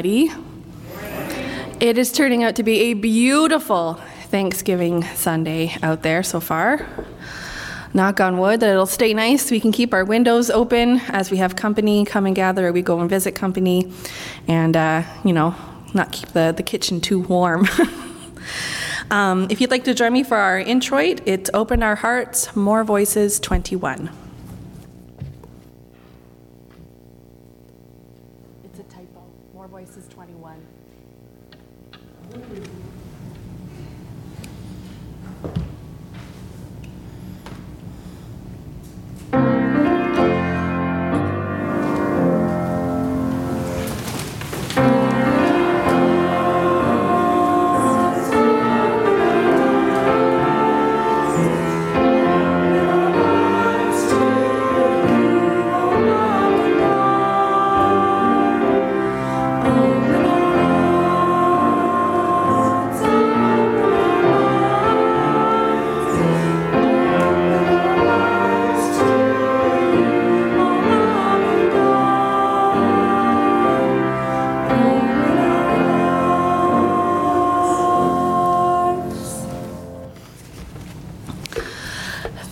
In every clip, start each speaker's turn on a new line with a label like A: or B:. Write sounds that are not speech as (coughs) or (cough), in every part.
A: everybody. It is turning out to be a beautiful Thanksgiving Sunday out there so far. Knock on wood that it'll stay nice. We can keep our windows open as we have company come and gather or we go and visit company and, uh, you know, not keep the, the kitchen too warm. (laughs) um, if you'd like to join me for our introit, it's Open Our Hearts, More Voices 21.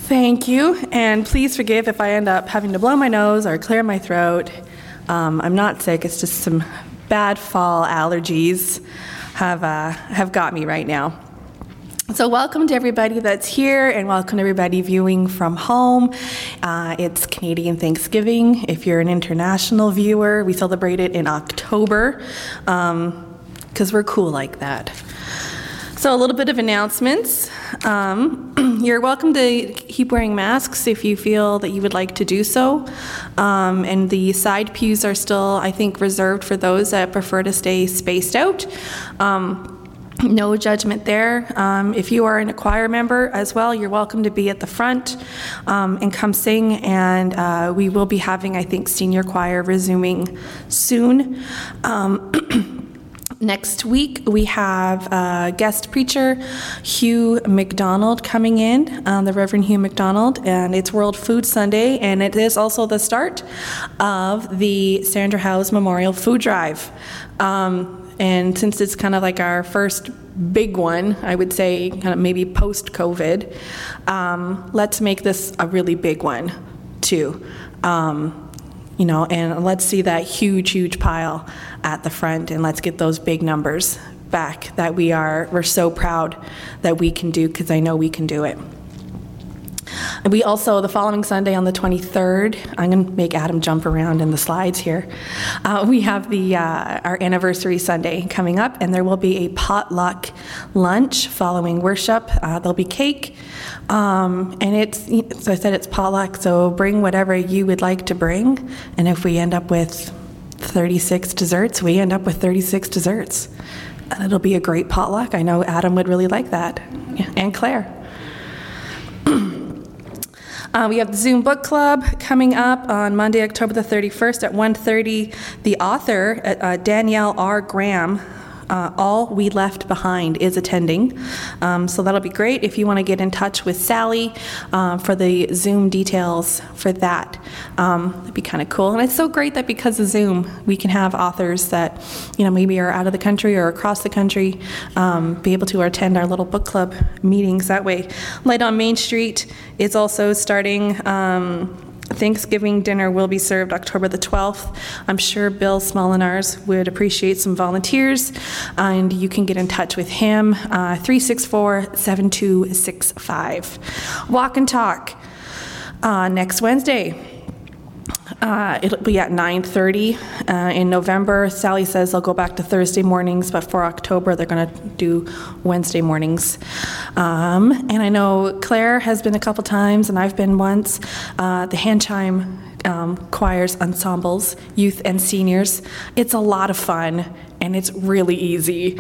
A: Thank you, and please forgive if I end up having to blow my nose or clear my throat. Um, I'm not sick, it's just some bad fall allergies have, uh, have got me right now. So, welcome to everybody that's here, and welcome to everybody viewing from home. Uh, it's Canadian Thanksgiving. If you're an international viewer, we celebrate it in October because um, we're cool like that. So, a little bit of announcements. Um, (clears throat) you're welcome to keep wearing masks if you feel that you would like to do so. Um, and the side pews are still, I think, reserved for those that prefer to stay spaced out. Um, no judgment there. Um, if you are an choir member as well, you're welcome to be at the front um, and come sing. And uh, we will be having, I think, senior choir resuming soon. Um, (clears throat) Next week, we have a guest preacher, Hugh McDonald, coming in, um, the Reverend Hugh McDonald, and it's World Food Sunday, and it is also the start of the Sandra House Memorial Food Drive. Um, and since it's kind of like our first big one, I would say, kind of maybe post COVID, um, let's make this a really big one, too. Um, you know, and let's see that huge, huge pile at the front and let's get those big numbers back that we are, we're so proud that we can do because I know we can do it. We also, the following Sunday on the 23rd, I'm going to make Adam jump around in the slides here. Uh, we have the uh, our anniversary Sunday coming up, and there will be a potluck lunch following worship. Uh, there'll be cake, um, and it's, so I said it's potluck, so bring whatever you would like to bring. And if we end up with 36 desserts, we end up with 36 desserts. And it'll be a great potluck. I know Adam would really like that, and Claire. Uh, we have the Zoom Book Club coming up on Monday, October the 31st at 1.30. The author, uh, Danielle R. Graham, uh, All We Left Behind is attending. Um, so that'll be great if you want to get in touch with Sally uh, for the Zoom details for that. Um, that'd be kind of cool. And it's so great that because of Zoom, we can have authors that, you know, maybe are out of the country or across the country um, be able to attend our little book club meetings that way. Light on Main Street is also starting. Um, Thanksgiving dinner will be served October the 12th. I'm sure Bill Smolinars would appreciate some volunteers, and you can get in touch with him, uh, 364 7265. Walk and talk uh, next Wednesday. Uh, it'll be at 9:30 uh, in November. Sally says they'll go back to Thursday mornings, but for October they're going to do Wednesday mornings. Um, and I know Claire has been a couple times, and I've been once. Uh, the hand chime um, choirs, ensembles, youth and seniors. It's a lot of fun, and it's really easy,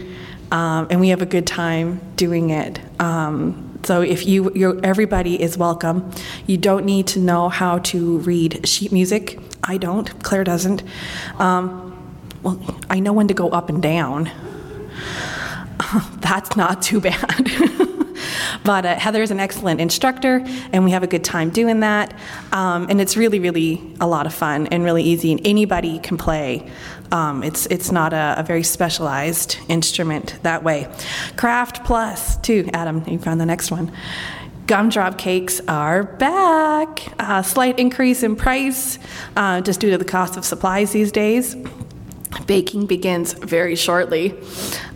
A: um, and we have a good time doing it. Um, so if you, you everybody is welcome. You don't need to know how to read sheet music. I don't. Claire doesn't. Um, well, I know when to go up and down. (laughs) That's not too bad. (laughs) But uh, Heather is an excellent instructor, and we have a good time doing that. Um, and it's really, really a lot of fun and really easy, and anybody can play. Um, it's, it's not a, a very specialized instrument that way. Craft Plus, too. Adam, you found the next one. Gumdrop cakes are back. A slight increase in price uh, just due to the cost of supplies these days. Baking begins very shortly.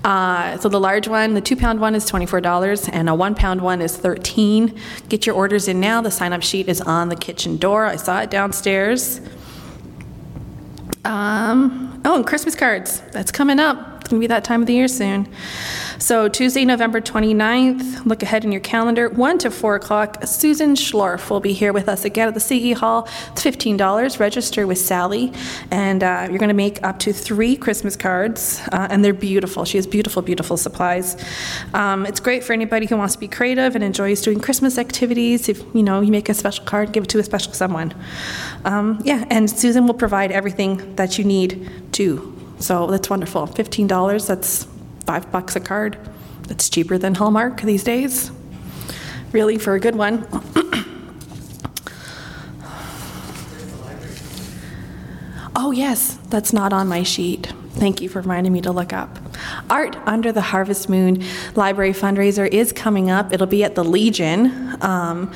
A: Uh, so the large one, the two pound one is $24 and a one pound one is 13. Get your orders in now. The sign up sheet is on the kitchen door. I saw it downstairs. Um, oh, and Christmas cards. That's coming up. It's going to be that time of the year soon. So Tuesday, November 29th, look ahead in your calendar, 1 to 4 o'clock, Susan Schlorf will be here with us again at the CE Hall. It's $15. Register with Sally, and uh, you're going to make up to three Christmas cards, uh, and they're beautiful. She has beautiful, beautiful supplies. Um, it's great for anybody who wants to be creative and enjoys doing Christmas activities. If you know you make a special card, give it to a special someone. Um, yeah, and Susan will provide everything that you need too. So that's wonderful. $15, that's five bucks a card. That's cheaper than Hallmark these days. Really, for a good one. (coughs) oh, yes, that's not on my sheet. Thank you for reminding me to look up. Art Under the Harvest Moon Library fundraiser is coming up. It'll be at the Legion, um,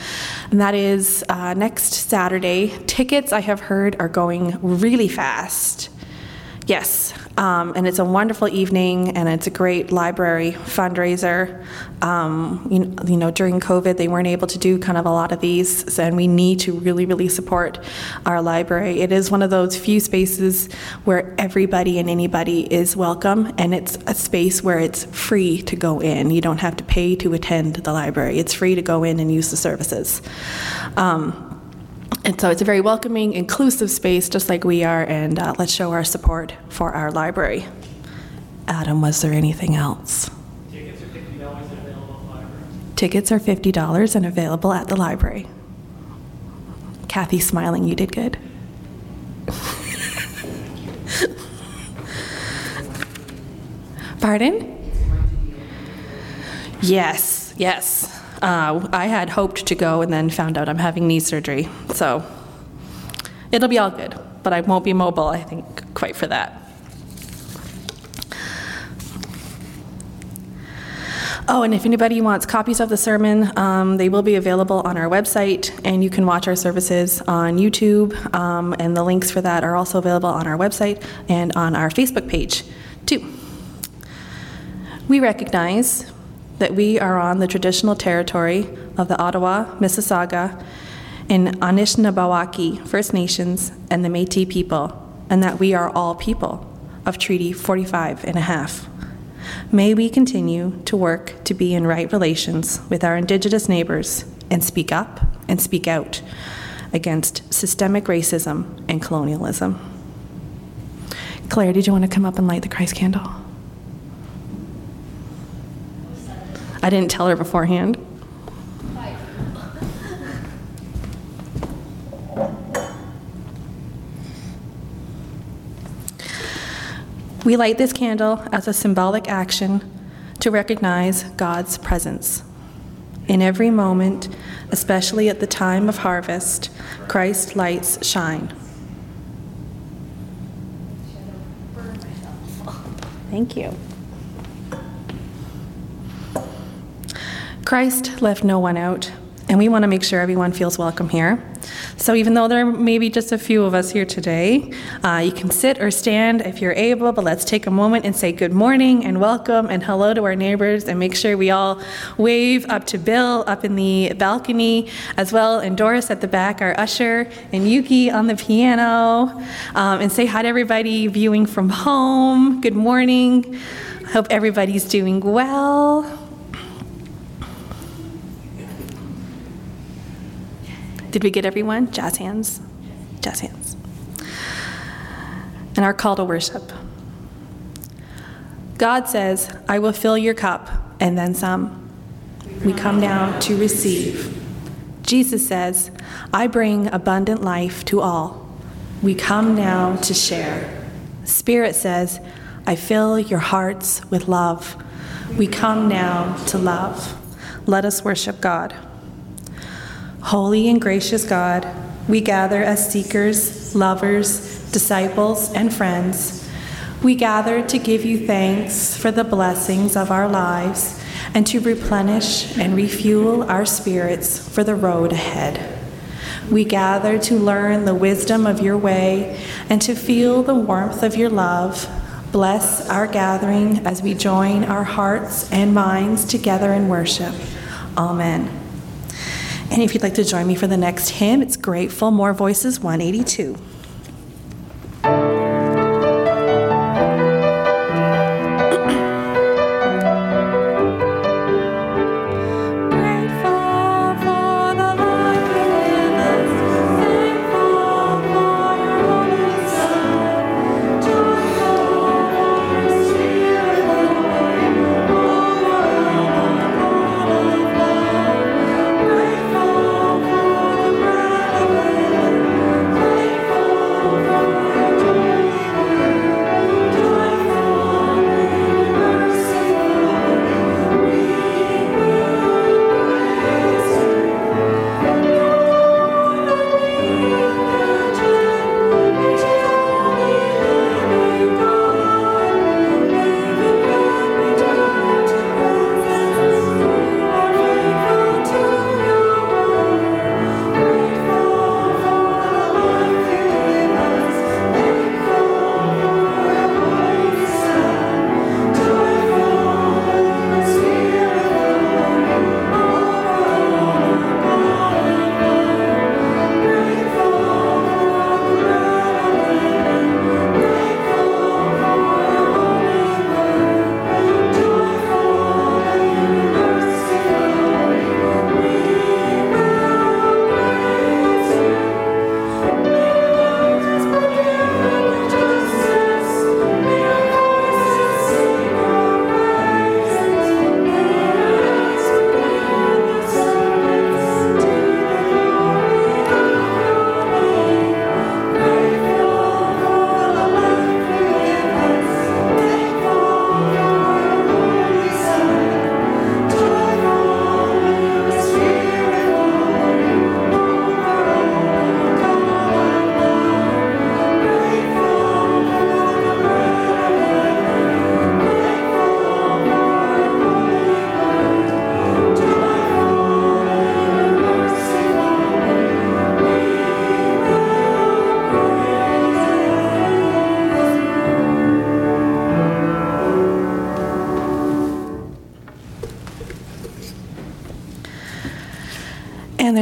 A: and that is uh, next Saturday. Tickets, I have heard, are going really fast. Yes, um, and it's a wonderful evening, and it's a great library fundraiser. Um, you, know, you know, during COVID, they weren't able to do kind of a lot of these, and we need to really, really support our library. It is one of those few spaces where everybody and anybody is welcome, and it's a space where it's free to go in. You don't have to pay to attend the library. It's free to go in and use the services. Um, and so it's a very welcoming, inclusive space, just like we are, and uh, let's show our support for our library. Adam, was there anything else?
B: Tickets are $50 and available at the library.
A: Tickets are $50 and available at the library. Kathy smiling, you did good. (laughs) Pardon? Yes, yes. Uh, I had hoped to go and then found out I'm having knee surgery. So it'll be all good, but I won't be mobile, I think, quite for that. Oh, and if anybody wants copies of the sermon, um, they will be available on our website, and you can watch our services on YouTube, um, and the links for that are also available on our website and on our Facebook page, too. We recognize that we are on the traditional territory of the Ottawa, Mississauga, and Anishinaabewaki First Nations and the Métis people, and that we are all people of Treaty 45 and a half. May we continue to work to be in right relations with our Indigenous neighbors and speak up and speak out against systemic racism and colonialism. Claire, did you want to come up and light the Christ candle? I didn't tell her beforehand. We light this candle as a symbolic action to recognize God's presence. In every moment, especially at the time of harvest, Christ's lights shine. Thank you. Christ left no one out, and we want to make sure everyone feels welcome here. So, even though there may be just a few of us here today, uh, you can sit or stand if you're able, but let's take a moment and say good morning and welcome and hello to our neighbors and make sure we all wave up to Bill up in the balcony as well, and Doris at the back, our usher, and Yuki on the piano, um, and say hi to everybody viewing from home. Good morning. I hope everybody's doing well. Did we get everyone? Jazz hands. Jazz hands. And our call to worship. God says, I will fill your cup and then some. We come now to receive. Jesus says, I bring abundant life to all. We come now to share. Spirit says, I fill your hearts with love. We come now to love. Let us worship God. Holy and gracious God, we gather as seekers, lovers, disciples, and friends. We gather to give you thanks for the blessings of our lives and to replenish and refuel our spirits for the road ahead. We gather to learn the wisdom of your way and to feel the warmth of your love. Bless our gathering as we join our hearts and minds together in worship. Amen. And if you'd like to join me for the next hymn, it's Grateful, More Voices 182.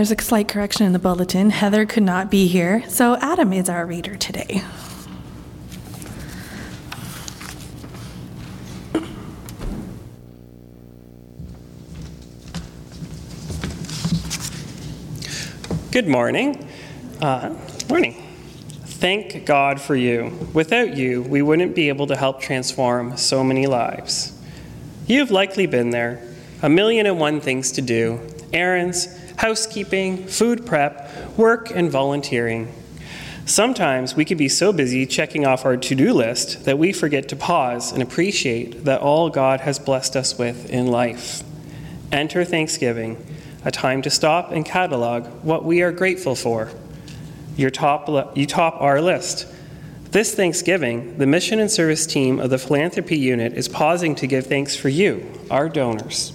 A: There's a slight correction in the bulletin. Heather could not be here, so Adam is our reader today.
C: Good morning. Uh, morning. Thank God for you. Without you, we wouldn't be able to help transform so many lives. You've likely been there. A million and one things to do errands, housekeeping, food prep, work, and volunteering. Sometimes we can be so busy checking off our to do list that we forget to pause and appreciate that all God has blessed us with in life. Enter Thanksgiving, a time to stop and catalog what we are grateful for. Your top, you top our list. This Thanksgiving, the mission and service team of the philanthropy unit is pausing to give thanks for you, our donors.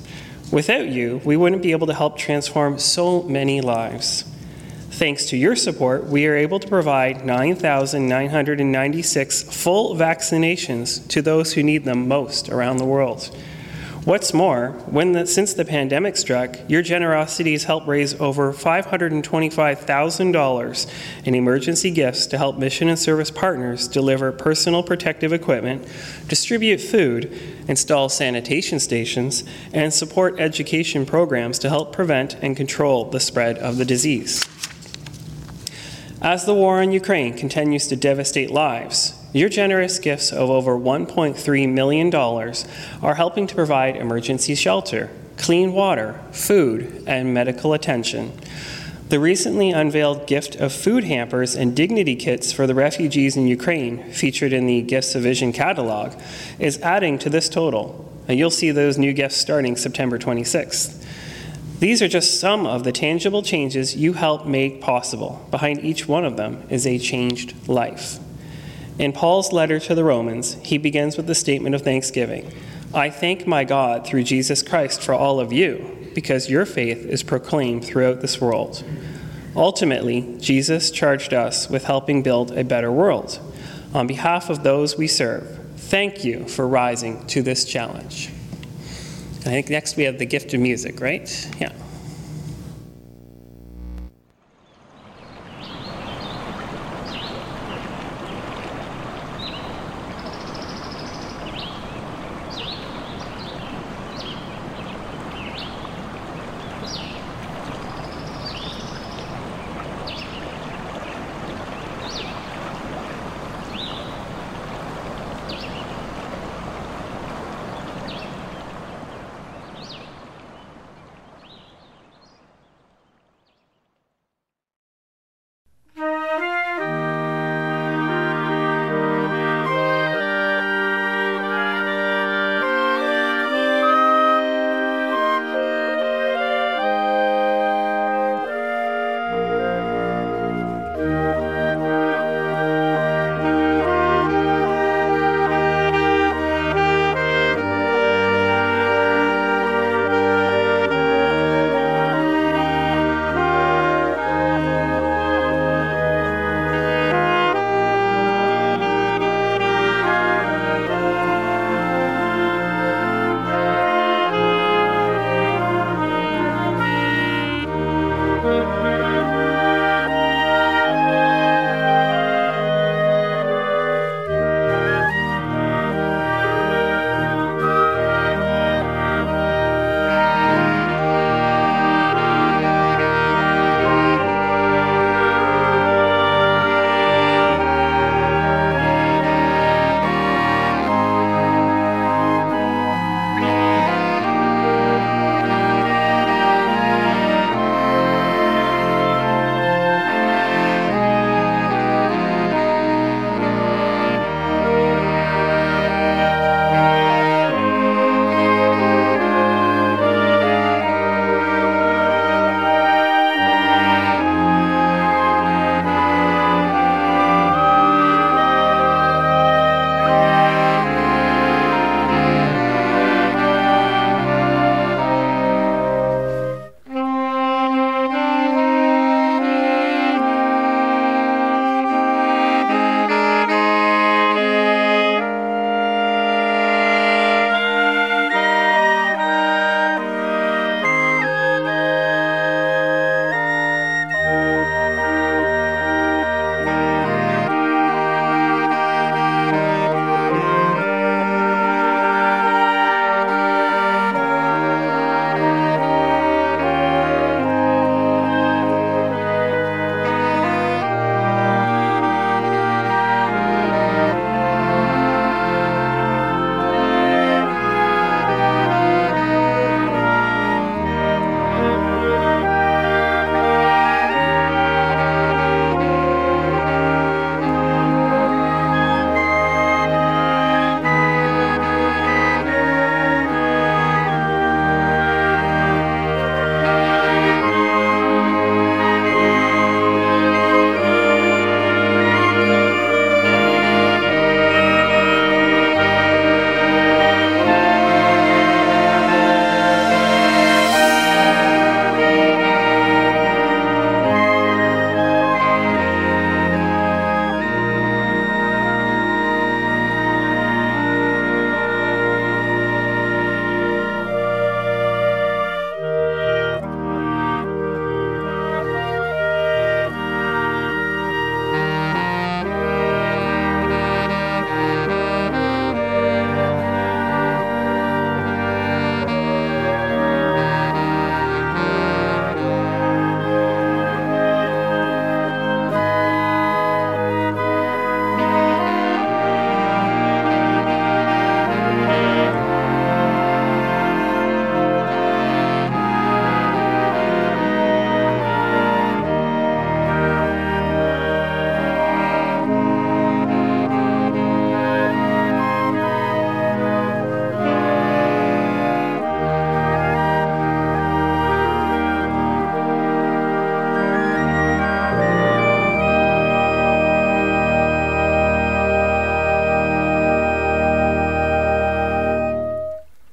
C: Without you, we wouldn't be able to help transform so many lives. Thanks to your support, we are able to provide 9,996 full vaccinations to those who need them most around the world. What's more, the, since the pandemic struck, your generosity has helped raise over $525,000 in emergency gifts to help mission and service partners deliver personal protective equipment, distribute food, install sanitation stations, and support education programs to help prevent and control the spread of the disease. As the war in Ukraine continues to devastate lives, your generous gifts of over $1.3 million are helping to provide emergency shelter, clean water, food, and medical attention. The recently unveiled gift of food hampers and dignity kits for the refugees in Ukraine, featured in the Gifts of Vision catalog, is adding to this total. And you'll see those new gifts starting September 26th. These are just some of the tangible changes you help make possible. Behind each one of them is a changed life. In Paul's letter to the Romans, he begins with the statement of thanksgiving I thank my God through Jesus Christ for all of you, because your faith is proclaimed throughout this world. Ultimately, Jesus charged us with helping build a better world. On behalf of those we serve, thank you for rising to this challenge. I think next we have the gift of music, right? Yeah.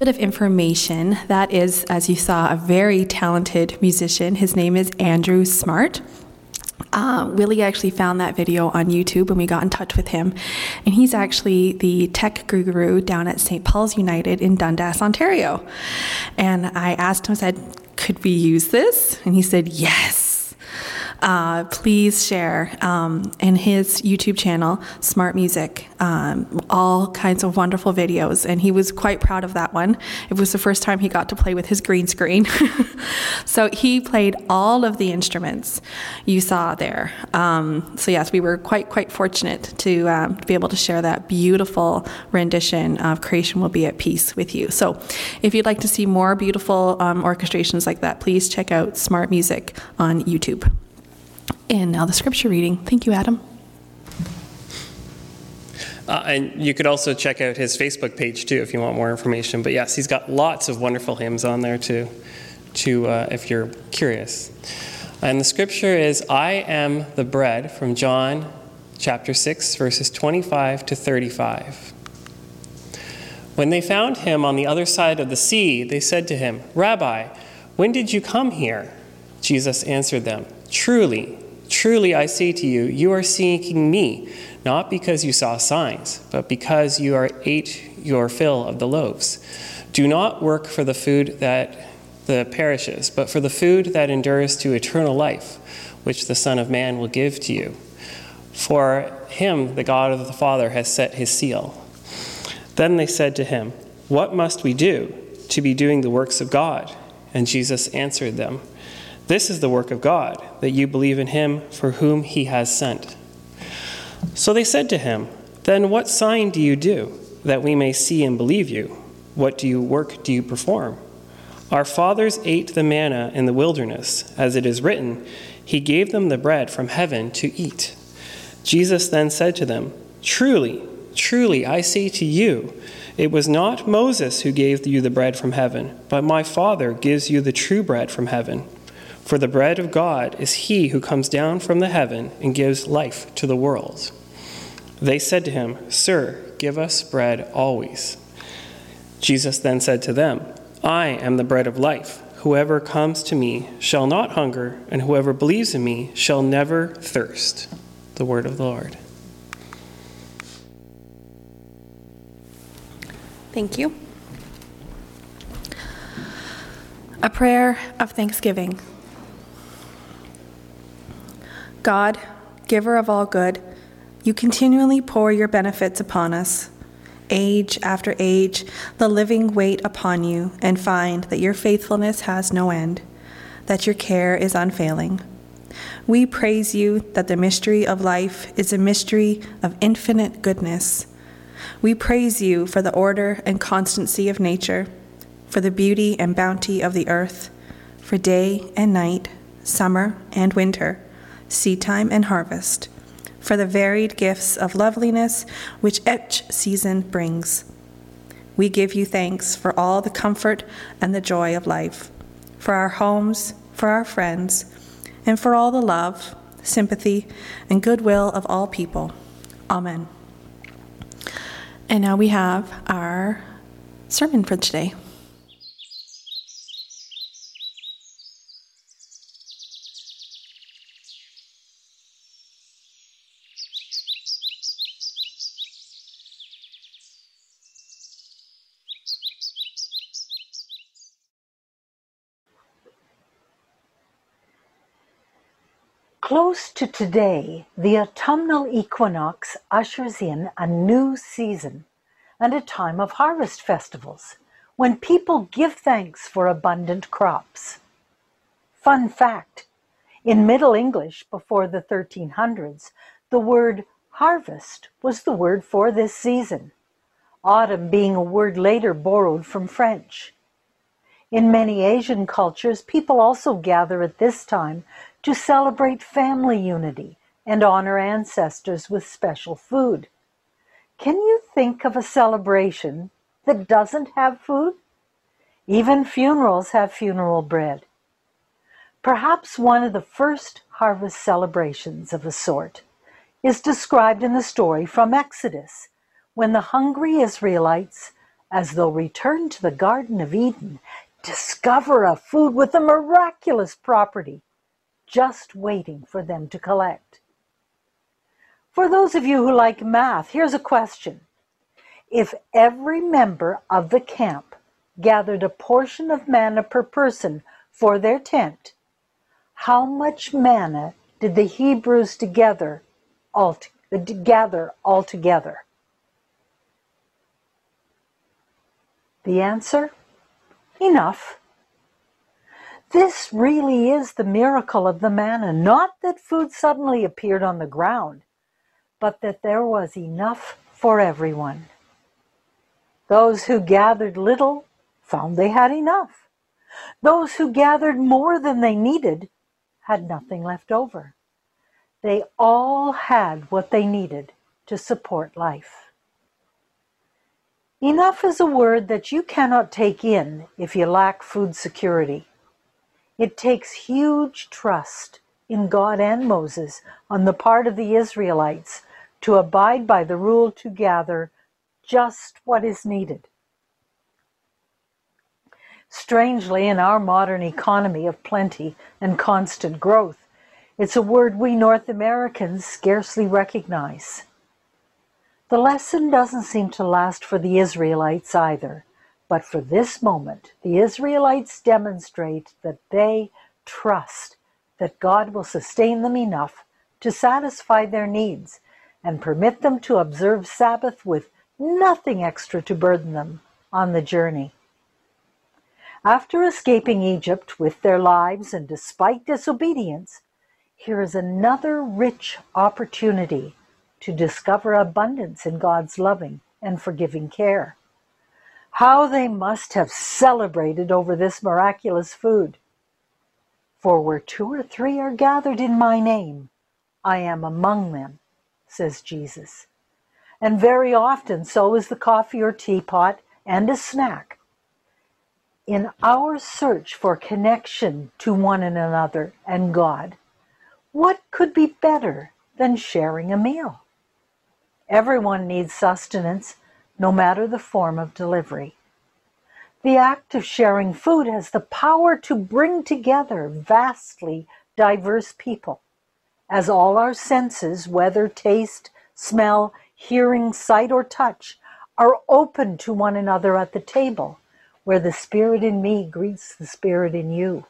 A: Bit of information that is, as you saw, a very talented musician. His name is Andrew Smart. Uh, Willie actually found that video on YouTube and we got in touch with him. And he's actually the tech guru down at St. Paul's United in Dundas, Ontario. And I asked him, I said, could we use this? And he said, yes uh, please share um, in his YouTube channel, Smart Music, um, all kinds of wonderful videos. And he was quite proud of that one. It was the first time he got to play with his green screen. (laughs) so he played all of the instruments you saw there. Um, so, yes, we were quite, quite fortunate to, um, be able to share that beautiful rendition of Creation Will Be at Peace with you. So, if you'd like to see more beautiful um, orchestrations like that, please check out Smart Music on YouTube. And now the scripture reading. Thank you, Adam.
C: Uh, and you could also check out his Facebook page too if you want more information. But yes, he's got lots of wonderful hymns on there too, to uh, if you're curious. And the scripture is, "I am the bread" from John chapter six, verses 25 to 35. When they found him on the other side of the sea, they said to him, "Rabbi, when did you come here?" Jesus answered them, "Truly." Truly I say to you, you are seeking me, not because you saw signs, but because you are ate your fill of the loaves. Do not work for the food that the perishes, but for the food that endures to eternal life, which the Son of Man will give to you. For him the God of the Father has set his seal. Then they said to him, What must we do to be doing the works of God? And Jesus answered them, this is the work of God, that you believe in him for whom he has sent. So they said to him, Then what sign do you do, that we may see and believe you? What do you work do you perform? Our fathers ate the manna in the wilderness, as it is written, He gave them the bread from heaven to eat. Jesus then said to them, Truly, truly, I say to you, it was not Moses who gave you the bread from heaven, but my Father gives you the true bread from heaven. For the bread of God is he who comes down from the heaven and gives life to the world. They said to him, Sir, give us bread always. Jesus then said to them, I am the bread of life. Whoever comes to me shall not hunger, and whoever believes in me shall never thirst. The word of the Lord.
A: Thank you. A prayer of thanksgiving. God, giver of all good, you continually pour your benefits upon us. Age after age, the living wait upon you and find that your faithfulness has no end, that your care is unfailing. We praise you that the mystery of life is a mystery of infinite goodness. We praise you for the order and constancy of nature, for the beauty and bounty of the earth, for day and night, summer and winter seedtime, and harvest, for the varied gifts of loveliness which each season brings. We give you thanks for all the comfort and the joy of life, for our homes, for our friends, and for all the love, sympathy, and goodwill of all people. Amen. And now we have our sermon for today.
D: Close to today, the autumnal equinox ushers in a new season and a time of harvest festivals when people give thanks for abundant crops. Fun fact in Middle English before the 1300s, the word harvest was the word for this season, autumn being a word later borrowed from French. In many Asian cultures, people also gather at this time to celebrate family unity and honor ancestors with special food. Can you think of a celebration that doesn't have food? Even funerals have funeral bread. Perhaps one of the first harvest celebrations of a sort is described in the story from Exodus when the hungry Israelites as though returned to the Garden of Eden, discover a food with a miraculous property just waiting for them to collect. For those of you who like math, here's a question. If every member of the camp gathered a portion of manna per person for their tent, how much manna did the Hebrews together all gather altogether? The answer? Enough. This really is the miracle of the manna, not that food suddenly appeared on the ground, but that there was enough for everyone. Those who gathered little found they had enough. Those who gathered more than they needed had nothing left over. They all had what they needed to support life. Enough is a word that you cannot take in if you lack food security. It takes huge trust in God and Moses on the part of the Israelites to abide by the rule to gather just what is needed. Strangely, in our modern economy of plenty and constant growth, it's a word we North Americans scarcely recognize. The lesson doesn't seem to last for the Israelites either, but for this moment, the Israelites demonstrate that they trust that God will sustain them enough to satisfy their needs and permit them to observe Sabbath with nothing extra to burden them on the journey. After escaping Egypt with their lives and despite disobedience, here is another rich opportunity to discover abundance in God's loving and forgiving care. How they must have celebrated over this miraculous food. For where two or three are gathered in my name, I am among them, says Jesus. And very often so is the coffee or teapot and a snack. In our search for connection to one another and God, what could be better than sharing a meal? Everyone needs sustenance, no matter the form of delivery. The act of sharing food has the power to bring together vastly diverse people, as all our senses, whether taste, smell, hearing, sight, or touch, are open to one another at the table, where the Spirit in me greets the Spirit in you.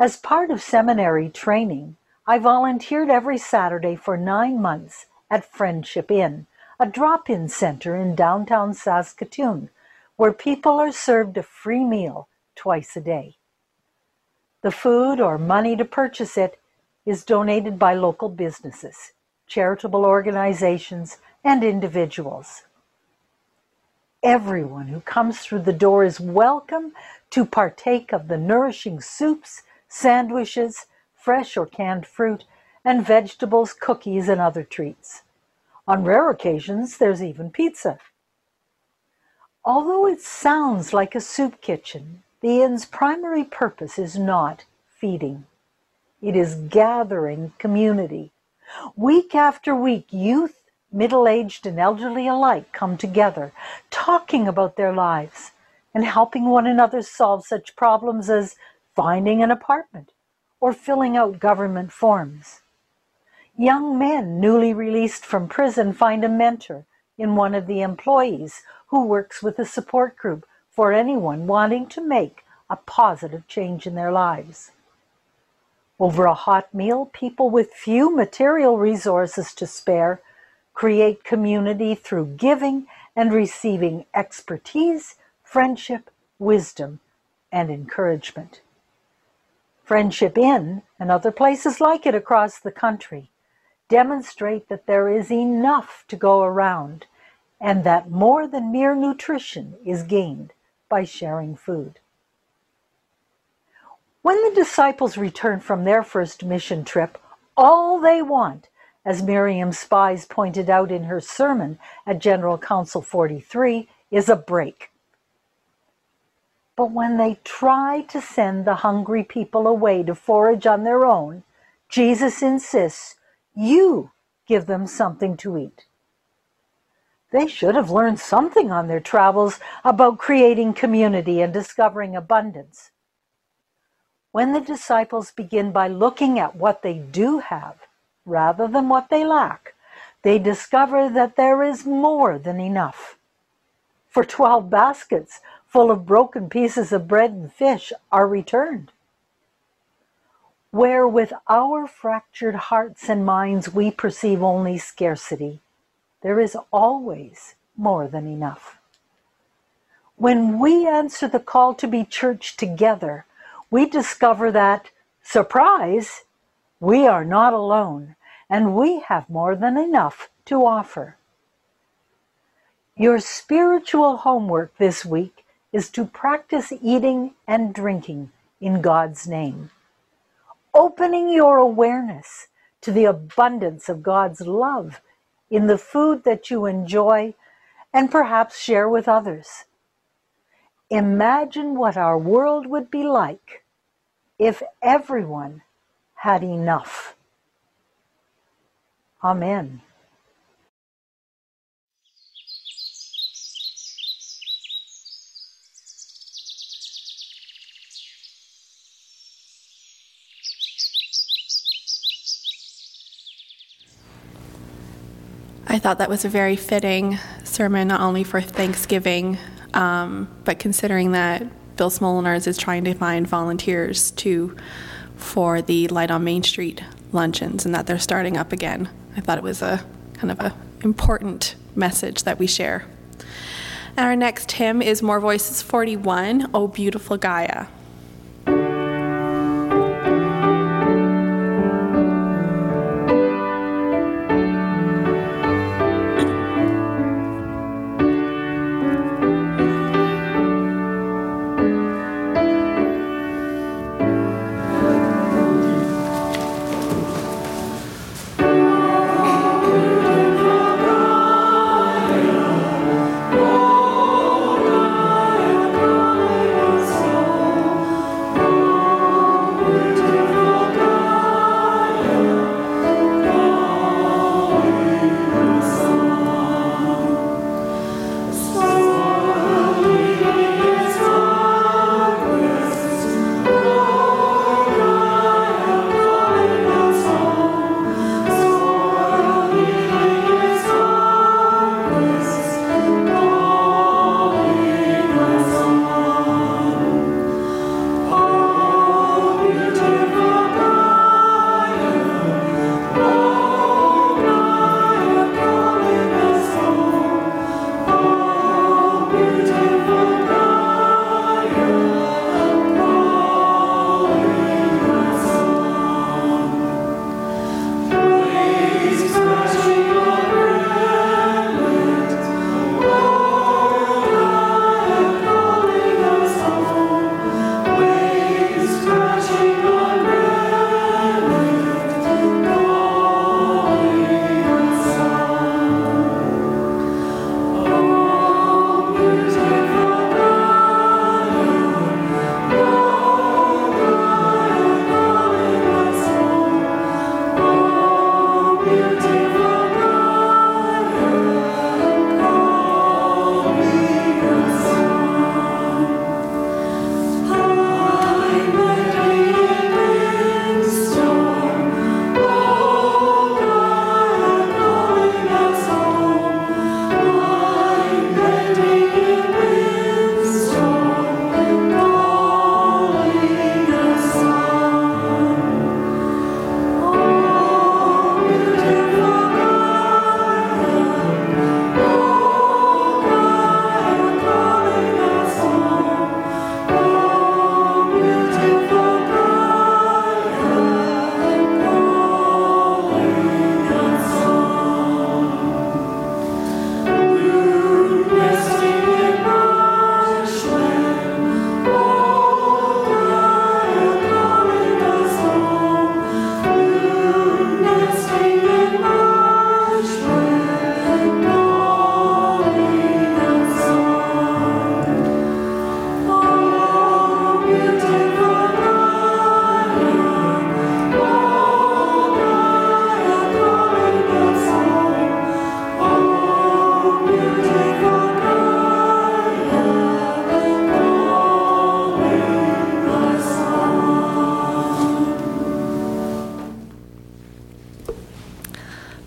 D: As part of seminary training, I volunteered every Saturday for nine months at Friendship Inn, a drop in center in downtown Saskatoon, where people are served a free meal twice a day. The food or money to purchase it is donated by local businesses, charitable organizations, and individuals. Everyone who comes through the door is welcome to partake of the nourishing soups, sandwiches, fresh or canned fruit, and vegetables, cookies, and other treats. On rare occasions, there's even pizza. Although it sounds like a soup kitchen, the inn's primary purpose is not feeding. It is gathering community. Week after week, youth, middle aged, and elderly alike come together, talking about their lives and helping one another solve such problems as finding an apartment or filling out government forms. Young men newly released from prison find a mentor in one of the employees who works with a support group for anyone wanting to make a positive change in their lives. Over a hot meal, people with few material resources to spare create community through giving and receiving expertise, friendship, wisdom, and encouragement. Friendship Inn and other places like it across the country demonstrate that there is enough to go around and that more than mere nutrition is gained by sharing food. When the disciples return from their first mission trip, all they want, as Miriam Spies pointed out in her sermon at General Council 43, is a break. But when they try to send the hungry people away to forage on their own, Jesus insists you give them something to eat. They should have learned something on their travels about creating community and discovering abundance. When the disciples begin by looking at what they do have rather than what they lack, they discover that there is more than enough. For 12 baskets full of broken pieces of bread and fish are returned. Where with our fractured hearts and minds we perceive only scarcity, there is always more than enough. When we answer the call to be church together, we discover that, surprise, we are not alone and we have more than enough to offer. Your spiritual homework this week is to practice eating and drinking in God's name, opening your awareness to the abundance of God's love in the food that you enjoy and perhaps share with others. Imagine what our world would be like if everyone had enough. Amen.
A: Thought that was a very fitting sermon, not only for Thanksgiving, um, but considering that Bill Smolinars is trying to find volunteers to for the Light on Main Street luncheons and that they're starting up again. I thought it was a kind of a important message that we share. And our next hymn is More Voices 41, O Beautiful Gaia.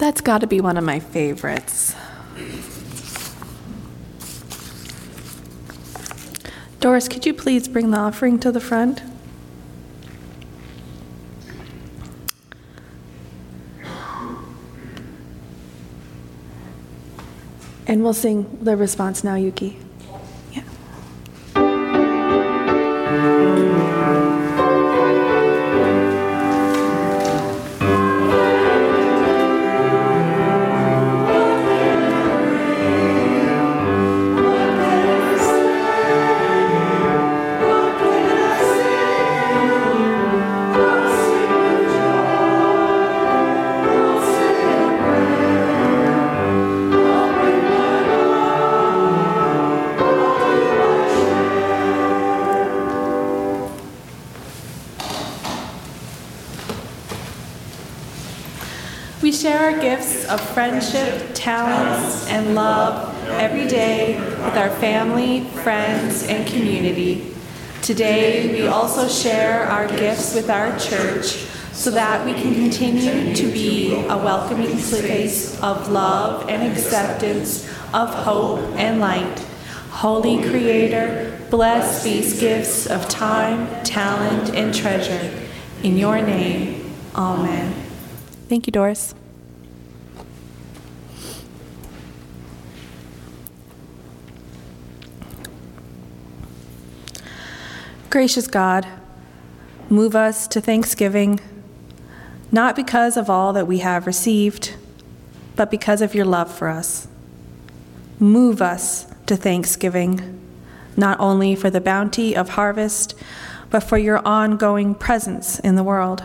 A: That's got to be one of my favorites. Doris, could you please bring the offering to the front? And we'll sing the response now, Yuki. Friendship, talents, and love every day with our family, friends, and community. Today, we also share our gifts with our church so that we can continue to be a welcoming place of love and acceptance, of hope and light. Holy Creator, bless these gifts of time, talent, and treasure. In your name, amen. Thank you, Doris. Gracious God, move us to thanksgiving, not because of all that we have received, but because of your love for us. Move us to thanksgiving, not only for the bounty of harvest, but for your ongoing presence in the world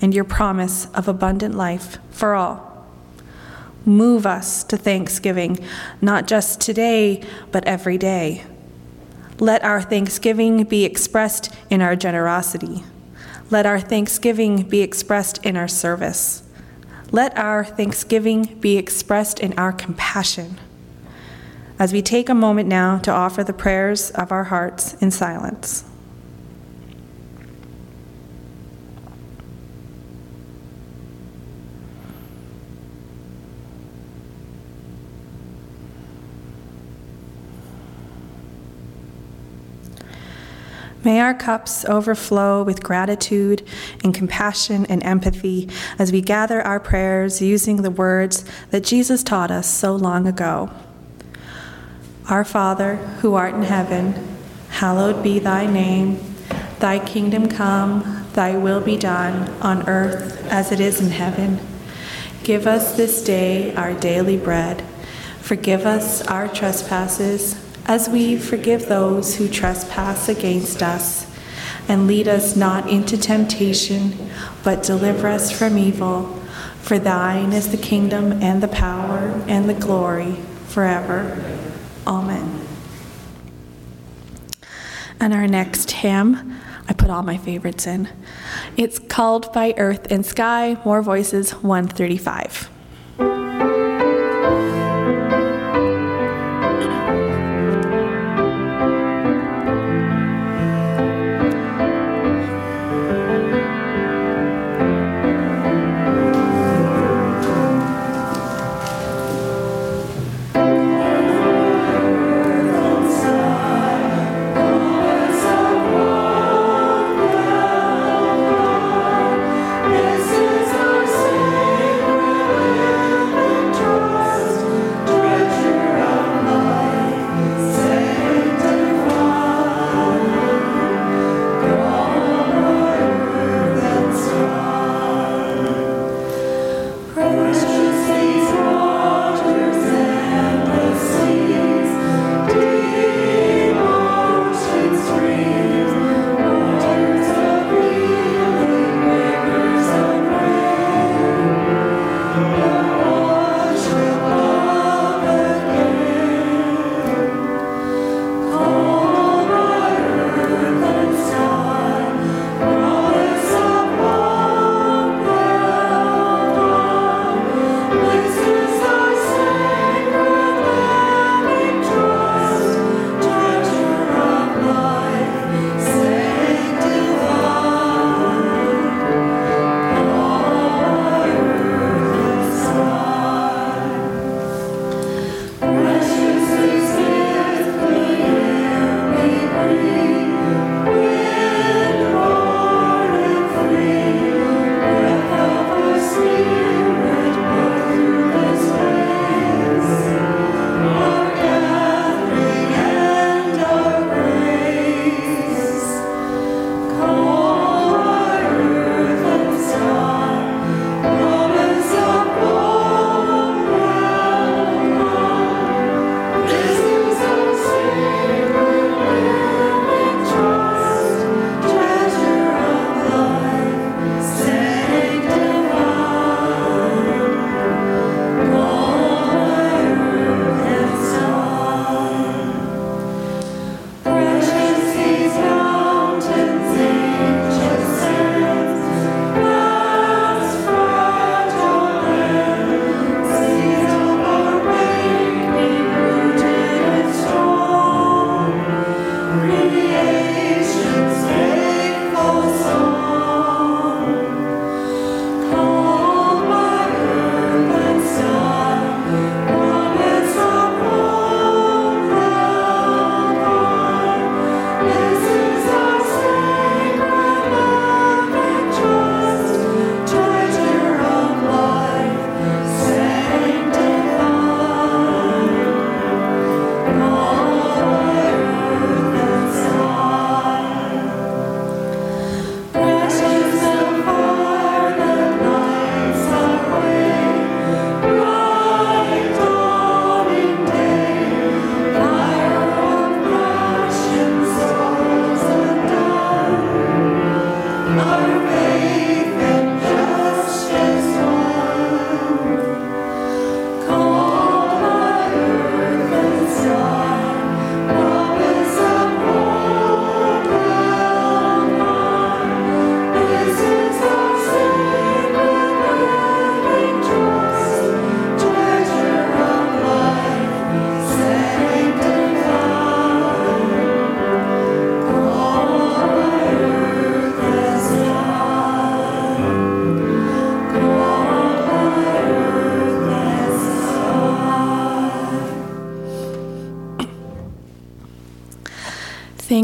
A: and your promise of abundant life for all. Move us to thanksgiving, not just today, but every day. Let our thanksgiving be expressed in our generosity. Let our thanksgiving be expressed in our service. Let our thanksgiving be expressed in our compassion. As we take a moment now to offer the prayers of our hearts in silence. May our cups overflow with gratitude and compassion and empathy as we gather our prayers using the words that Jesus taught us so long ago. Our Father, who art in heaven, hallowed be thy name. Thy kingdom come, thy will be done, on earth as it is in heaven. Give us this day our daily bread. Forgive us our trespasses as we forgive those who trespass against us. And lead us not into temptation, but deliver us from evil. For thine is the kingdom and the power and the glory forever. Amen. And our next hymn, I put all my favorites in. It's called By Earth and Sky, More Voices 135.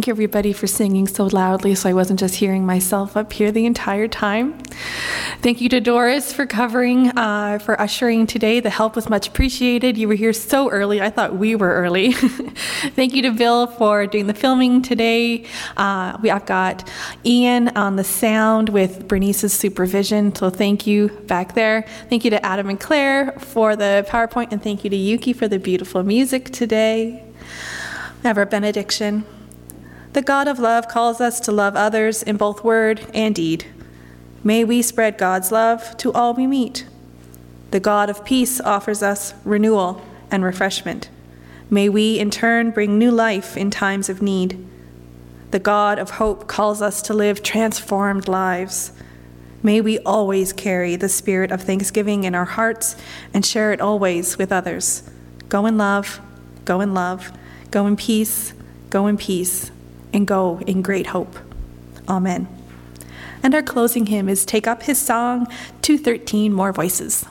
A: Thank you, everybody for singing so loudly so I wasn't just hearing myself up here the entire time. Thank you to Doris for covering, uh, for ushering today. The help was much appreciated. You were here so early. I thought we were early. (laughs) thank you to Bill for doing the filming today. Uh, we, I've got Ian on the sound with Bernice's supervision, so thank you back there. Thank you to Adam and Claire for the PowerPoint, and thank you to Yuki for the beautiful music today. Have our benediction. The God of love calls us to love others in both word and deed. May we spread God's love to all we meet. The God of peace offers us renewal and refreshment. May we, in turn, bring new life in times of need. The God of hope calls us to live transformed lives. May we always carry the spirit of thanksgiving in our hearts and share it always with others. Go in love, go in love, go in peace, go in peace, and go in great hope. Amen. And our closing hymn is Take Up His Song, 213 More Voices.